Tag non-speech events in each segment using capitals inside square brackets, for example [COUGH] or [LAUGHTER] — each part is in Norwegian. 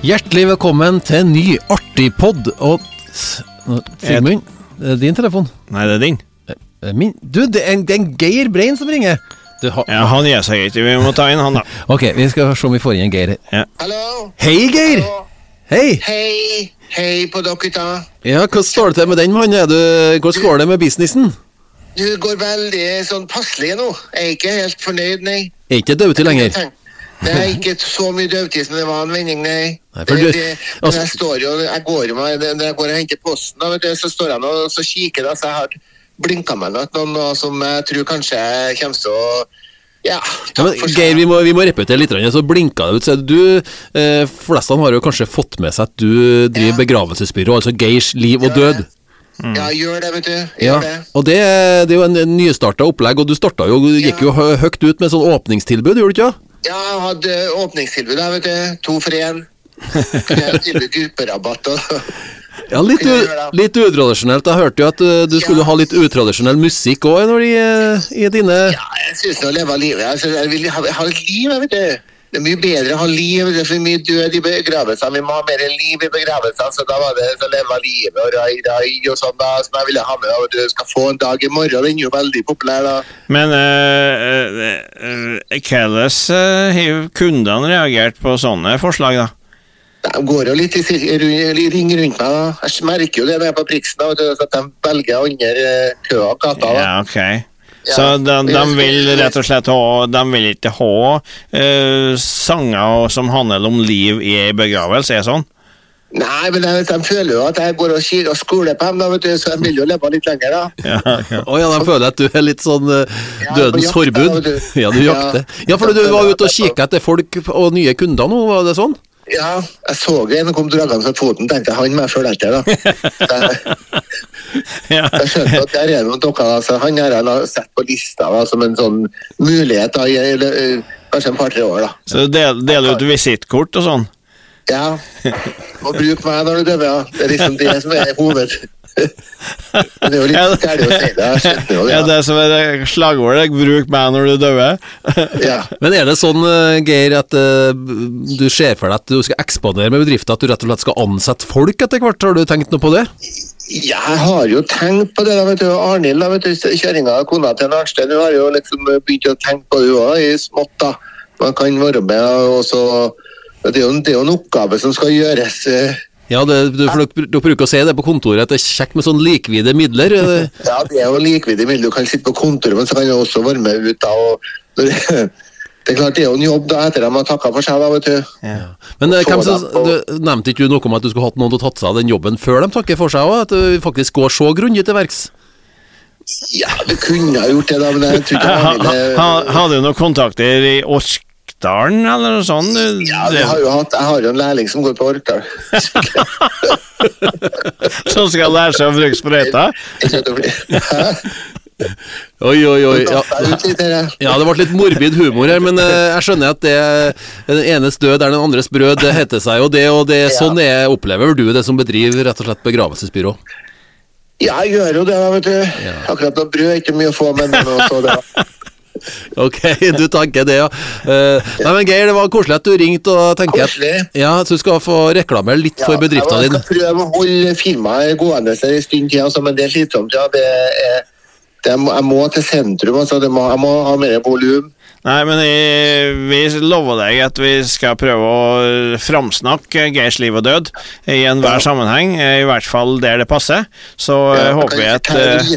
Hjertelig velkommen til en ny artig pod. Og Sigmund, det er din telefon. Nei, det er din. Er Min. Du, det er en, det er en Geir Brein som ringer. Du, ha, Ja, Han gir seg ikke. Vi må ta inn han, da. [LAUGHS] Ok, vi skal se om vi får inn Geir. her. Hallo? Hei, Geir! Hallo? Hei! Hei, hei på dere da. Ja, Hvordan står det til med den, mann? Er Hvordan går det med businessen? Du går veldig sånn passelig nå. Jeg er ikke helt fornøyd, nei. Er ikke dødtid lenger? Det er ikke så mye som det var en vending, nei. Nei, for det, du- det, altså- men jeg står jo, jeg går jo meg, når jeg går og henter posten, da, vet du, så står jeg nå og så kikker da, så jeg har blinket meg noe, noe, noe som jeg tror kanskje kommer til å, ja, Ja, men. Geir, vi må, vi må repetere litt. grann, Så blinka det ut. Så du, eh, flestene har jo kanskje fått med seg at du driver Ja. begravelsesbyrå, altså Geirs liv og død. det. Ja, gjør det, vet du. Gjør Ja, det. og det, det er jo en, en nystarta opplegg, og du starta jo, gikk jo høyt ut med sånn åpningstilbud, gjorde du ikke? Ja, jeg hadde åpningstilbud der, vet du. To for én. Grupperabatt og Ja, litt, litt utradisjonelt. Jeg hørte jo at uh, du skulle Ja. ha litt utradisjonell musikk òg i, uh, i dine Ja, jeg syns å leve livet altså, Jeg vil ha, ha et liv, jeg vet du. Det er mye bedre å ha liv. Det er for mye død i begravelsene. Vi må ha mer liv i begravelsene. Så da var det så leve livet og rai, rai og sånn da, som jeg ville ha med. Og Du skal få en dag i morgen. Den er jo veldig populær, da. Men uh, uh, hvordan eh, har kundene reagert på sånne forslag, da? De går jo litt i ring rundt meg. da. Jeg merker jo det når jeg er på Priksen, at de velger andre eh, køer og gata. da. Ja, ok. Ja. Så de, de vil rett og slett ha De vil ikke ha uh, sanger som handler om liv i ei begravelse, er det sånn? Nei, men de, de føler jo at jeg går og og skoler på dem, da, vet du, så de vil jo leve litt lenger. da. Ja, [LAUGHS] ja. Oh, ja, de føler at du er litt sånn uh, dødens ja, forbud. da, [LAUGHS] du. Ja, du jakter. Ja, for du var ute og kikka etter folk og nye kunder nå, var det sånn? Ja, jeg så en kom dragende fra foten, tenkte jeg, han må jeg følge etter, da. [LAUGHS] Jeg, ja. jeg skjønte at der er noen dere, Altså, så han har jeg sett på lista da, som en sånn mulighet, da, i, eller, kanskje en par-tre år, da. Så del, deler ut visittkort og sånn? Ja, [LAUGHS] og bruk meg når du døver, ja. Det er liksom det som er hoved. Det er jo litt gærlig å si det, det. Ja, det som er slagordet 'bruk meg når du dør'? [LAUGHS] Ja. Men er det sånn, uh, Geir, at uh, du ser for deg at du skal ekspandere med bedrifter, at du rett og slett skal ansette folk etter hvert? Har du tenkt noe på det? Jeg har jo tenkt på det. da, vet du, Arnhild, kjerringa og kona til Arnstein, hun har jo liksom begynt å tenke på det hun òg, i smått. da. Man kan være med, og så Det er jo, det er jo en oppgave som skal gjøres. eh, Ja, det, du, for dere, dere bruker å si det på kontoret, at det er kjekt med sånn likvide midler. [LAUGHS] Ja, det er jo likvide midler. Du kan sitte på kontoret, men så kan du også være med ut. da, og [LAUGHS] Det er klart det er jo en jobb da, etter at de har takka for seg, da, vet du. Men uh, hvem som, du, nevnte ikke du noe om at du skulle hatt noen til å tatt seg av den jobben før de takker for seg òg? At du faktisk går så grundig til verks? Ja, du kunne ha gjort det, da, men jeg tror ikke Ha, Arnhild ha, er- hadde du noen kontakter i Orkdalen, eller noe sånt? Du- Ja, jeg har jo hatt, jeg har jo en lærling som går på Orkdal. [LAUGHS] Som skal lære seg å bruke sprøyta? Oi, oi, oi. Ja. Ja, det ble litt morbid humor her, men eh, jeg skjønner at det den enes død er den andres brød. Det heter seg jo det, og det er sånn jeg opplever du det som bedriver rett og slett begravelsesbyrå. Ja, jeg gjør jo det, vet du. Akkurat noe brød er ikke mye å få, men noe så det. [LAUGHS] [LAUGHS] Ok, du tenker det, ja. Eh, nei, men Geir, det var koselig at du ringte og tenker at ja, så du skal få reklamere litt for bedriften jeg din. skal prøve å holde firmaet gående en stund til, altså, men det er slitsomt. Ja. Det er, det er, jeg må til sentrum, altså. Det må, jeg må ha mer volum. Nei, men jeg, vi lover deg at vi skal prøve å framsnakke Geirs liv og død i enhver Ja. sammenheng, i hvert fall der det passer. Så Ja, håper vi at eh.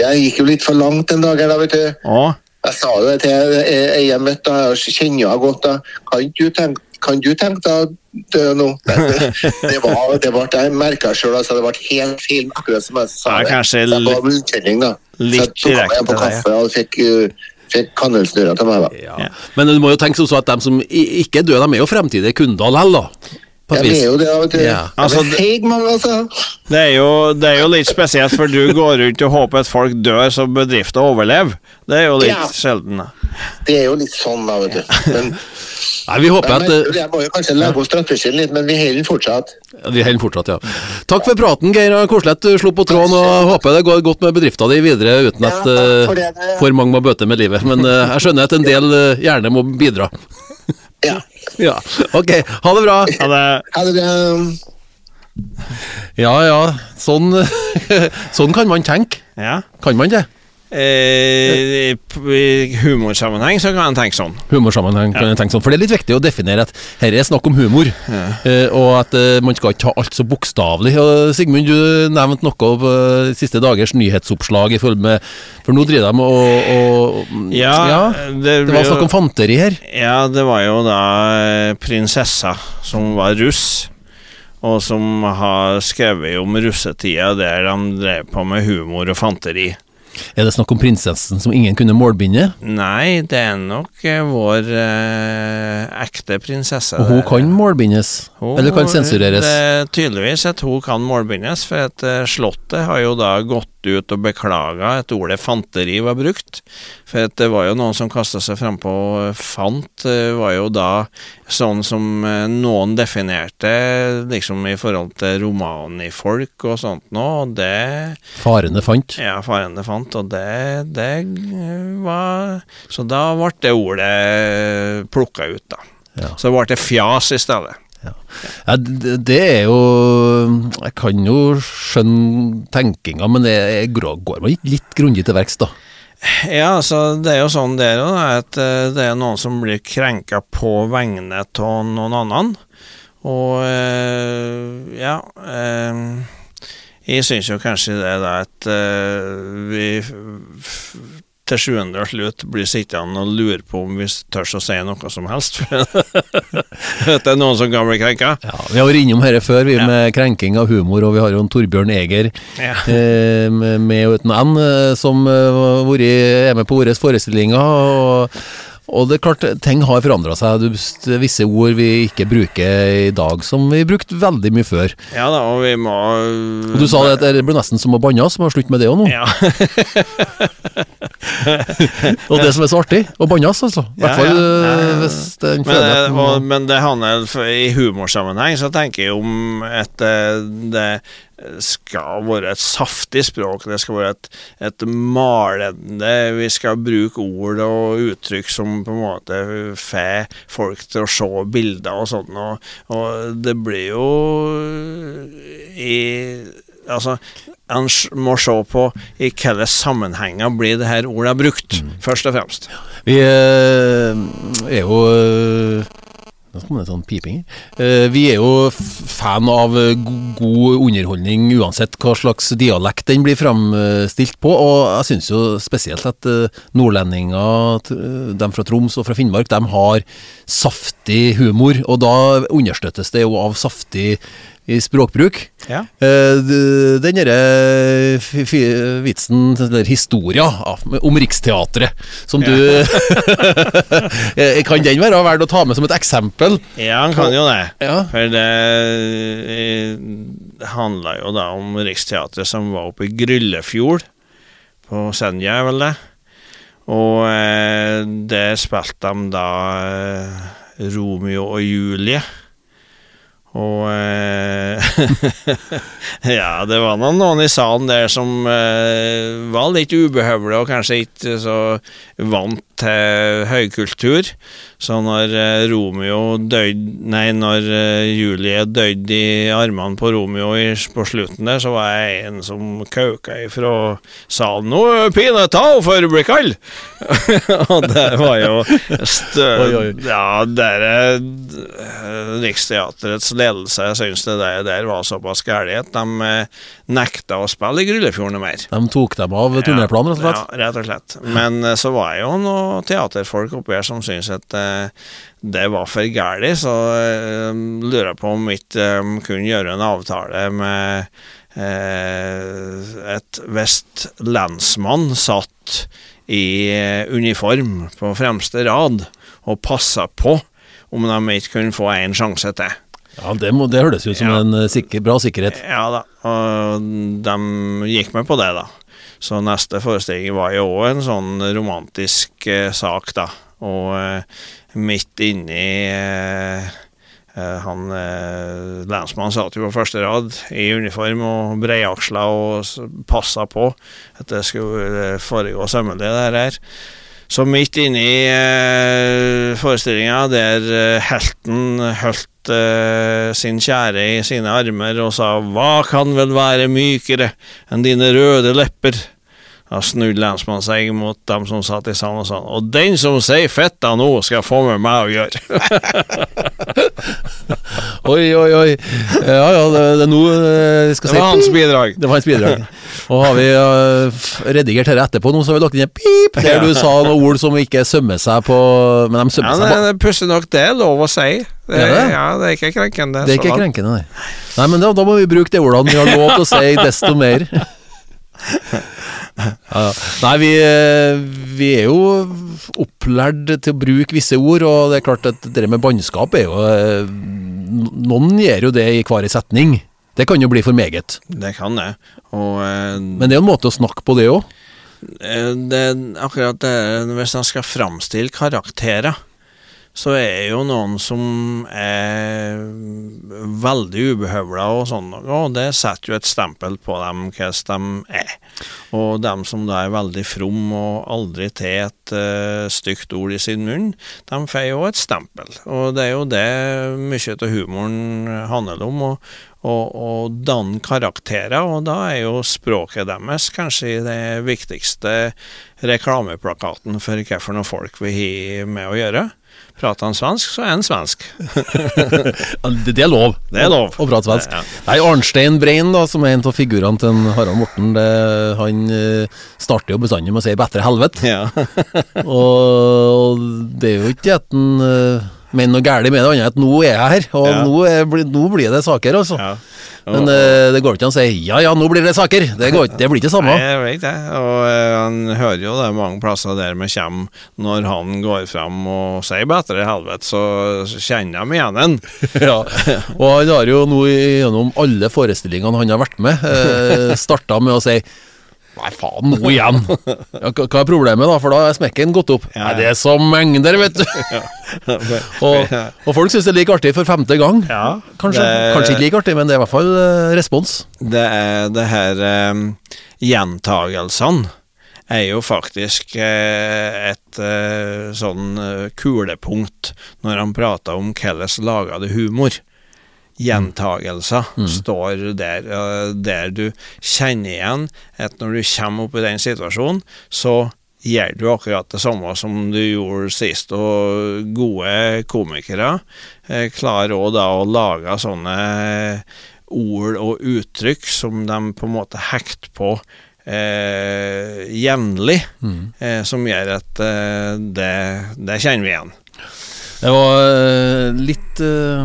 Jeg gikk jo litt for langt en dag her, da, vet du. Å, Jeg sa jo det til eieren møtte, da, jeg kjenner henne godt. da. Kan du tenke, kan du tenke deg å dø nå? [LAUGHS] Det, det var, det jeg merka sjøl, altså, det ble helt feil, akkurat som jeg sa Det det. kanskje Så jeg litt- ba om unnskyldning, da. Så jeg tok meg på kaffe og fikk, uh, fikk kanelsnurrer til meg, da. Ja. Men du må jo tenke sånn at de som ikke er døde, de er jo fremtidige kunder likevel, da. På Jeg er jo det, vet du. Ja. Altså, er feig, altså. det, er jo, det er jo litt spesielt, for du går rundt og håper at folk dør så bedrifter overlever. Det er jo litt Ja. sjelden. da. Det er jo litt sånn, da, vet du. Men, [LAUGHS] Nei, vi håper at merker eh, jeg må jo kanskje legge opp strategien litt, men vi holder fortsatt. Ja, Vi holder fortsatt, ja. Takk for praten, Geir. at du slo på tråden. og Håper det går godt med bedrifta di videre uten Ja, at takk eh, for det. for mange må bøte med livet. Men eh, jeg skjønner at en del gjerne må bidra. Ja. [LAUGHS] Ja, ok. Ha det bra. Ha det. Ha det bra. Ja ja, sånn, [LAUGHS] sånn kan man tenke. Ja. Kan man det? Eh, I humorsammenheng så kan en tenke sånn. Humorsammenheng kan jeg tenke sånn. For det er litt viktig å definere at her er snakk om humor, eh, og at eh, man skal ikke ta alt så bokstavelig. Sigmund, du nevnte noe om eh, siste dagers nyhetsoppslag i med For nå driver de og, og Ja, Det det var snakk om fanteri her. Ja, det var jo da eh, prinsessa som var russ, og som har skrevet om russetida der de drev på med humor og fanteri. Er det snakk om prinsessen som ingen kunne målbinde? Nei, det er nok eh, vår eh, ekte prinsesse. Og hun der. kan målbindes? Hun- Eller kan sensureres? Det tydeligvis at hun kan målbindes, for at eh, Slottet har jo da gått ut og beklaga at ordet fanteri var brukt. For at det var jo noen som kasta seg frampå. Fant eh, var jo da sånn som eh, noen definerte liksom i forhold til romanifolk og sånt noe, og det Farene fant. ja, faren det fant, og det, det eh, var Så da ble det ordet plukka ut, da. Ja. Så ble det fjas i stedet. Ja, det, det er jo Jeg kan jo skjønne tenkinga, men det er, går man ikke litt grundig til verks, da? Ja, altså det er jo sånn det er at eh, det er noen som blir krenka på vegne av noen annen. Og eh, ja eh, Jeg syns jo kanskje det da at vi til sjuende og slutt blir sittende og lure på om vi tør å si noe som helst. [LAUGHS] Det er noen som kan bli krenka. Ja, Vi har vært innom dette før, vi Ja. med krenking av humor, og vi har jo en Torbjørn Eger Ja. eh, med og uten N, eh, som eh, har vært- er med på våre forestillinger. Og, og det er klart, ting har forandra seg. Du, visse ord vi ikke bruker i dag, som vi brukte veldig mye før. ja da, og vi må Og du sa det, at det ble nesten som å banne, så må slutte med det òg nå. Ja. [LAUGHS] Og det som er så artig, å bannes, altså. I hvert fall ja. ja. hvis Men, det- er og, må- men det handler I humorsammenheng så tenker jeg om at det, det skal være et saftig språk. Det skal være et, et malende Vi skal bruke ord og uttrykk som på en måte får folk til å se bilder og sånn. Og, og det blir jo i Altså, en må se på i hvilke sammenhenger blir det her ordet brukt, først og fremst. Vi eh, er jo eh, Nå kom det sånn piping. Uh, vi er jo fan av eh, god underholdning uansett hva slags dialekt den blir framstilt på, og jeg syns jo spesielt at eh, nordlendinger, de fra Troms og fra Finnmark, de har saftig humor, og da understøttes det jo av saftig i språkbruk. Ja. Uh, Den derre vitsen, den der historia om Riksteatret, som du [LAUGHS] Eh, Kan den være verdt å ta med som et eksempel? Ja, han kan jo det. Ja. For det eh, handla jo da om Riksteatret som var oppe i Gryllefjord, på Senja, vel det. Og eh, der spilte de da Romeo og Julie. Og eh, [LAUGHS] Ja, det var noen i salen der som eh, var litt ubehøvlige og kanskje ikke så vant til høykultur. Så når eh, Romeo døde Nei, når eh, Julie døde i armene på Romeo i, på slutten der, så var jeg en som kauka ifra salen 'Nå, pine ta henne for å bli kald!' og det var jo stø... Oi, oi. Ja, der er eh, Riksteatrets ledelse syns det der, der var såpass gærent. de nekta å spille i Gryllefjorden mer. De tok dem av turnéplanen, rett og slett? Ja, rett og slett. Men så var jeg jo noen teaterfolk oppi her som syntes at det var for galt, så eh, lurer jeg på om ikke eh, kunne gjøre en avtale med eh, et visst lensmann satt i eh, uniform på fremste rad og passa på om de ikke kunne få en sjanse til. Ja, det, må, det høres ut som Ja. en eh, sikker, bra sikkerhet. Ja da, og de gikk med på det, da. Så neste forestilling var jo òg en sånn romantisk eh, sak, da. Og eh, midt inni eh, eh, han lensmannen satt jo på første rad i uniform og breiaksla og passa på at det skulle foregå sømmelig, det her. Så midt inne i eh, forestillinga der helten holdt sin kjære i sine armer og sa 'Hva kan vel være mykere enn dine røde lepper'? Da snudde lensmannen seg mot dem som satt i salen og sa 'Og den som sier fitta nå, skal få med meg å gjøre'. [LAUGHS] Oi, oi, oi. Ja, ja, det, det er nå vi skal Det var hans bidrag. Det var hans bidrag. Og har vi uh, redigert dette etterpå nå, så har vi lagt inn en pip der du sa noen ord som ikke sømmer seg på Men de sømmer ja, seg på. det Pussig nok, det er lov å si. Det, Er det? Ja, det er ikke krenkende. Det er ikke langt. krenkende, nei. Nei, men da, da må vi bruke de ordene vi har lov til å si, desto mer. Ja. Nei, vi, eh, vi er jo opplært til å bruke visse ord, og det er klart at det med bannskap er jo eh, Noen gjør jo det i hver setning. Det kan jo bli for meget. Det kan det. Og eh, Men det er jo en måte å snakke på, det òg. eh, det, akkurat det Hvis man skal framstille karakterer, så er jo noen som er veldig ubehøvla og sånn, og det setter jo et stempel på dem hvordan de er. Og dem som da er veldig from og aldri til et uh, stygt ord i sin munn, de får jo et stempel. Og det er jo det mye av humoren handler om. og og, og danne karakterer, og da er jo språket deres kanskje det viktigste reklameplakaten for hva folk vi har med å gjøre. Prater han svensk, så er han svensk. [LAUGHS] Det, er lov. Det er lov. Å prate svensk. Ja. Nei, Arnstein Brein, da, som er en av figurene til Harald Morten, det, han eh, starter jo bestandig med å si 'bedre helvete'. Ja. [LAUGHS] Og det er jo ikke at han mener noe galt med det, annet at nå er jeg her, og Ja. nå, er, nå blir det saker, altså. ja. Men uh, det går ikke an å si 'ja ja, nå blir det saker'. Det, går, ikke- det blir ikke samme. Nei, jeg vet det. Og uh, han hører jo det mange plasser der vi kommer, når han går fram og sier 'bedre helvete', så kjenner de igjen en. [LAUGHS] ja. Og han har jo nå gjennom alle forestillingene han har vært med, uh, starta med å si Nei, faen, nå igjen! [LAUGHS] Ja, hva er problemet, da? For da er smekken gått opp. Ja. Nei, det er så mengder, vet du! [LAUGHS] og, og folk syns det er like artig for femte gang. Ja, Kanskje, det- kanskje ikke like artig, men det er i hvert fall eh, respons. det er det her um, gjentagelsene er jo faktisk eh, et eh, sånn eh, kulepunkt når han prater om hvordan lager du humor. Gjentagelser står der, eh, der du kjenner igjen at når du kommer opp i den situasjonen, så gjør du akkurat det samme som du gjorde sist. Og gode komikere eh, klarer òg da å lage sånne ord og uttrykk som de på en måte hekter på eh, jevnlig, eh, som gjør at eh, det, det kjenner vi igjen. Det var eh, litt uh,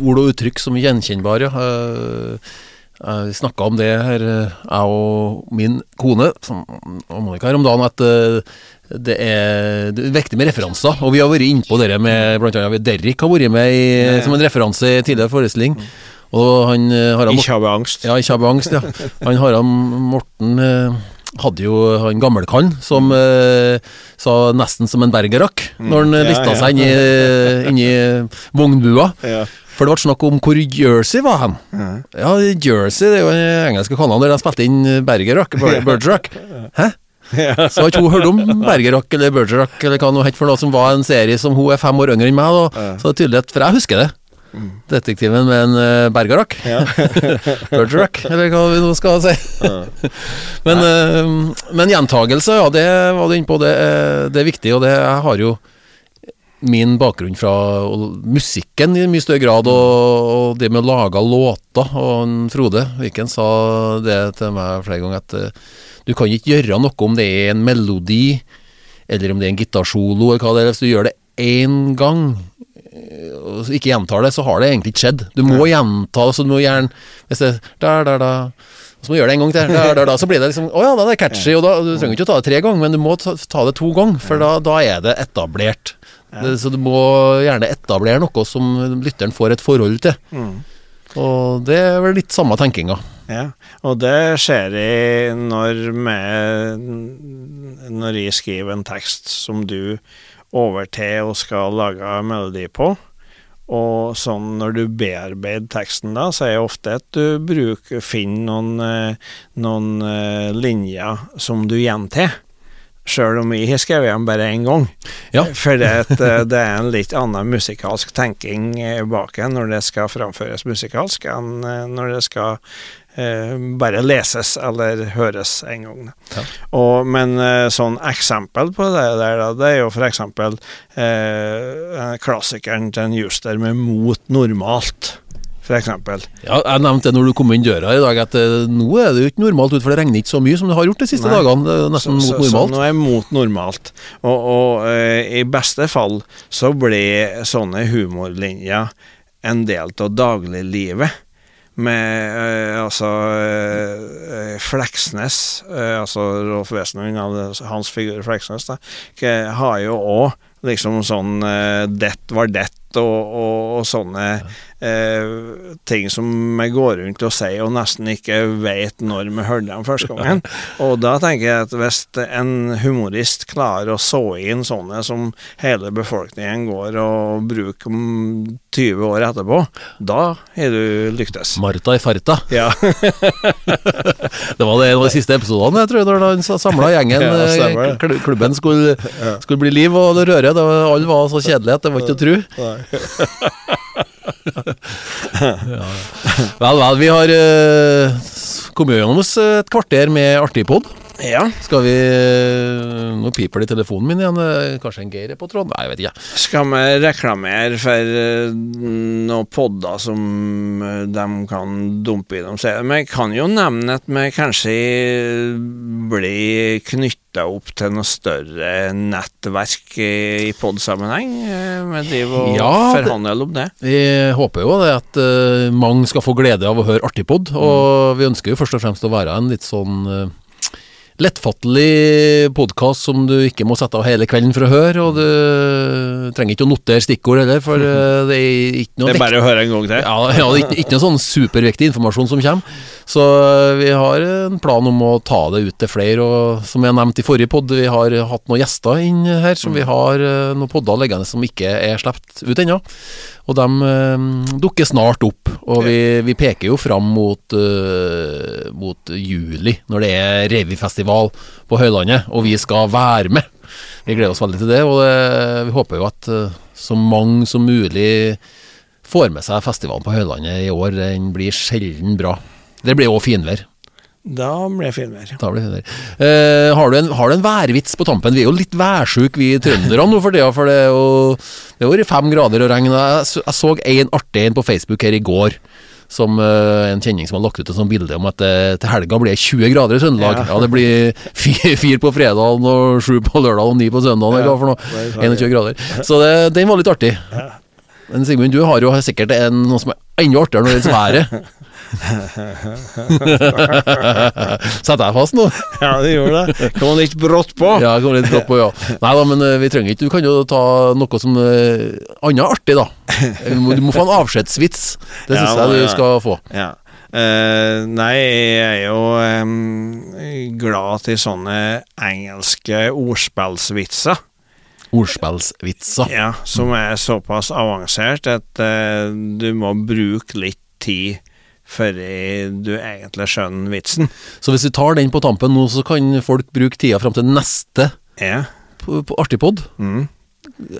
ord og uttrykk som er gjenkjennbare. Uh, vi snakka om det her, eh, jeg og min kone, som, og Monica, her om dagen, at eh, det er, det er viktig med referanser. Og vi har vært innpå det med blant annet Derrik har vært med i, Ja, ja. som en referanse i tidligere forestilling. Og han eh, Harald Ikke ha angst. ja, ikke ha angst, ja. [LAUGHS] Han Harald Morten eh, hadde jo han gammelkann som eh, sa nesten som en bergerakk når han Mm. Ja, lista ja. seg inn i, [LAUGHS] inn i vognbua. Ja. For det ble snakk om hvor Jersey var hen. Ja, Jersey det er jo den engelske kanalen der de spilte inn Bergerack, bergerakk. Hæ? Så har ikke hun hørt om bergerakk eller bergerakk eller hva det het for noe som var en serie som hun er fem år yngre enn meg, da. Ja. Så det er tydelig at For jeg husker det. Detektiven med en uh, Bergerac. Ja. [LAUGHS] Bergerac, eller hva vi nå skal si. Men, uh, men gjentagelse, ja, det var du inne på. Det, er- det er viktig, og det jeg har jo min bakgrunn fra musikken i mye større grad, og, og det med å lage låter. Og Frode Viken sa det til meg flere ganger, at uh, du kan ikke gjøre noe om det er en melodi, eller om det er en gitarsolo, eller hva det er. Hvis du gjør det én gang, eh, og ikke gjentar det, så har det egentlig ikke skjedd. Du må gjenta det, så du må gjerne Hvis det der, der, da så må du gjøre det en gang til, der, der, da, så blir det liksom Å ja, da er det catchy, og da, du trenger ikke å ta det tre ganger, men du må ta, ta det to ganger, for da, da er det etablert. Det, så du må gjerne etablere noe som lytteren får et forhold til. Mm. Og det er vel litt samme tenkinga. Ja, og det skjer i når med, Når jeg skriver en tekst som du overtar og skal lage melodi på. Og sånn når du bearbeider teksten da, så er det ofte at du bruker, finner noen, eh, noen eh, linjer som du gjentar. sjøl om jeg har skrevet dem bare én gang. Ja. [LAUGHS] For det, eh, det er en litt annen musikalsk tenking bak en når det skal framføres musikalsk, enn når det skal bare leses eller høres en gang. Ja. Og, men eh, sånn eksempel på det der, det er jo eksempel eh, klassikeren til en Juster med 'Mot normalt'. For. Ja, jeg nevnte det når du kom inn døra i dag, at eh, nå er det jo ikke normalt ut, for det regner ikke så mye som det har gjort de siste Nei. dagene. Nesten så, mot normalt. Så nå er mot normalt. Og, og uh, i beste fall så blir sånne humorlinjer en del av dagliglivet. Med eh, altså eh, Fleksnes, eh, altså Rolf Wesenlund, hans figur Fleksnes, da, har jo òg liksom sånn eh, Det var det, og, og, og sånne eh, ting som vi går rundt og sier og nesten ikke vet når vi hørte dem første [LAUGHS] gangen. Og da tenker jeg at hvis en humorist klarer å så inn sånne som hele befolkningen går og bruker om 20 år etterpå, da har du lyktes. Marta i farta. Ja. [LAUGHS] Det var det en av de siste episodene, jeg tror, da han samla gjengen. [LAUGHS] Ja, eh, Klubben skulle, skulle bli liv og røre. Det var, alle var så kjedelige at det var ikke å tro. Vel, vel. Vi har uh, kommet gjennom oss et kvarter med artig pod. ja. Skal vi eh, Nå piper det i telefonen min igjen. eh, Kanskje en Geir er på tråden? Nei, jeg vet ikke. Skal vi reklamere for eh, noen podder som eh, de kan dumpe innom? Vi kan jo nevne at vi kanskje blir knytta opp til noe større nettverk i, podsammenheng. Vi driver og Ja, forhandler om det. Vi håper jo det at mange skal få glede av å høre Artigpod, og vi ønsker jo først og fremst å være en litt sånn lettfattelig podkast som du ikke må sette av hele kvelden for å høre, og du trenger ikke å notere stikkord heller, for [LAUGHS] eh, det er ikke noe Det er bare å høre en gang til. ja, ja, det er ikke, ikke noe sånn superviktig informasjon som kommer. Så eh, vi har en plan om å ta det ut til flere, og som jeg nevnte i forrige podd, vi har hatt noen gjester inn her, som vi har eh, noen podder liggende som ikke er sluppet ut ennå. Og de dukker snart opp, og vi, vi peker jo fram mot, eh, mot juli, når det er revyfestival på Høylandet, og vi skal være med. Vi gleder oss veldig til det, og det, vi håper jo at eh, så mange som mulig får med seg festivalen på Høylandet i år. Den blir sjelden bra. Det blir òg finvær. Da blir det finvær. Da blir det finvær. Eh, har, du en, har du en værvits på tampen? Vi er jo litt værsjuke, vi trøndere nå for tida. For det er jo det fem grader og regn. Jeg så en artig en på Facebook her i går. Som eh, en kjenning som har lagt ut et sånt bilde om at det, til helga blir det 20 grader i Trøndelag. Ja. Ja. det blir fire, fire på fredag og sju på lørdag og ni på søndag. Eller hva for noe. er 21 grader. Så det, den var litt artig. Men Sigmund, du har jo sikkert en, noe som er enda artigere når det gjelder været. [LAUGHS] [LAUGHS] Setter jeg fast nå? Ja, det gjorde det. Kom litt brått på. Ja, kom litt brått på, ja. Nei da, men eh, vi trenger ikke Du kan jo ta noe som uh, annet artig, da. Du må, du må få en avskjedsvits. Det syns Ja, jeg du skal få. Ja. Uh, nei, jeg er jo um, glad til sånne engelske ordspillsvitser. Ordspillsvitser. Ja, som er såpass avansert at uh, du må bruke litt tid før du egentlig skjønner vitsen. Så hvis vi tar den på tampen nå, så kan folk bruke tida fram til neste Ja. på, på Artipod? Mm.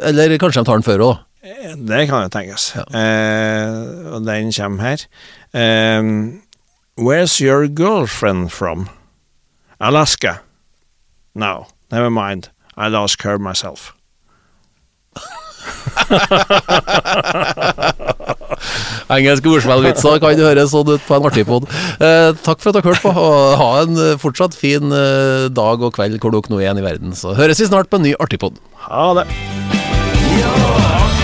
Eller kanskje de tar den før òg, da. Eh, Det kan jo tenkes. Ja. Eh, og den kommer her. Eh, where's your girlfriend from? Alaska. No, never mind. I'll ask her myself. [LAUGHS] Engelske ordspillvitser kan høres sånn ut på en Artigpod. Eh, takk for at dere hørte på, og ha en eh, fortsatt fin eh, dag og kveld hvor dere nå er igjen i verden. Så høres vi snart på en ny Artigpod. Ha det. Ja,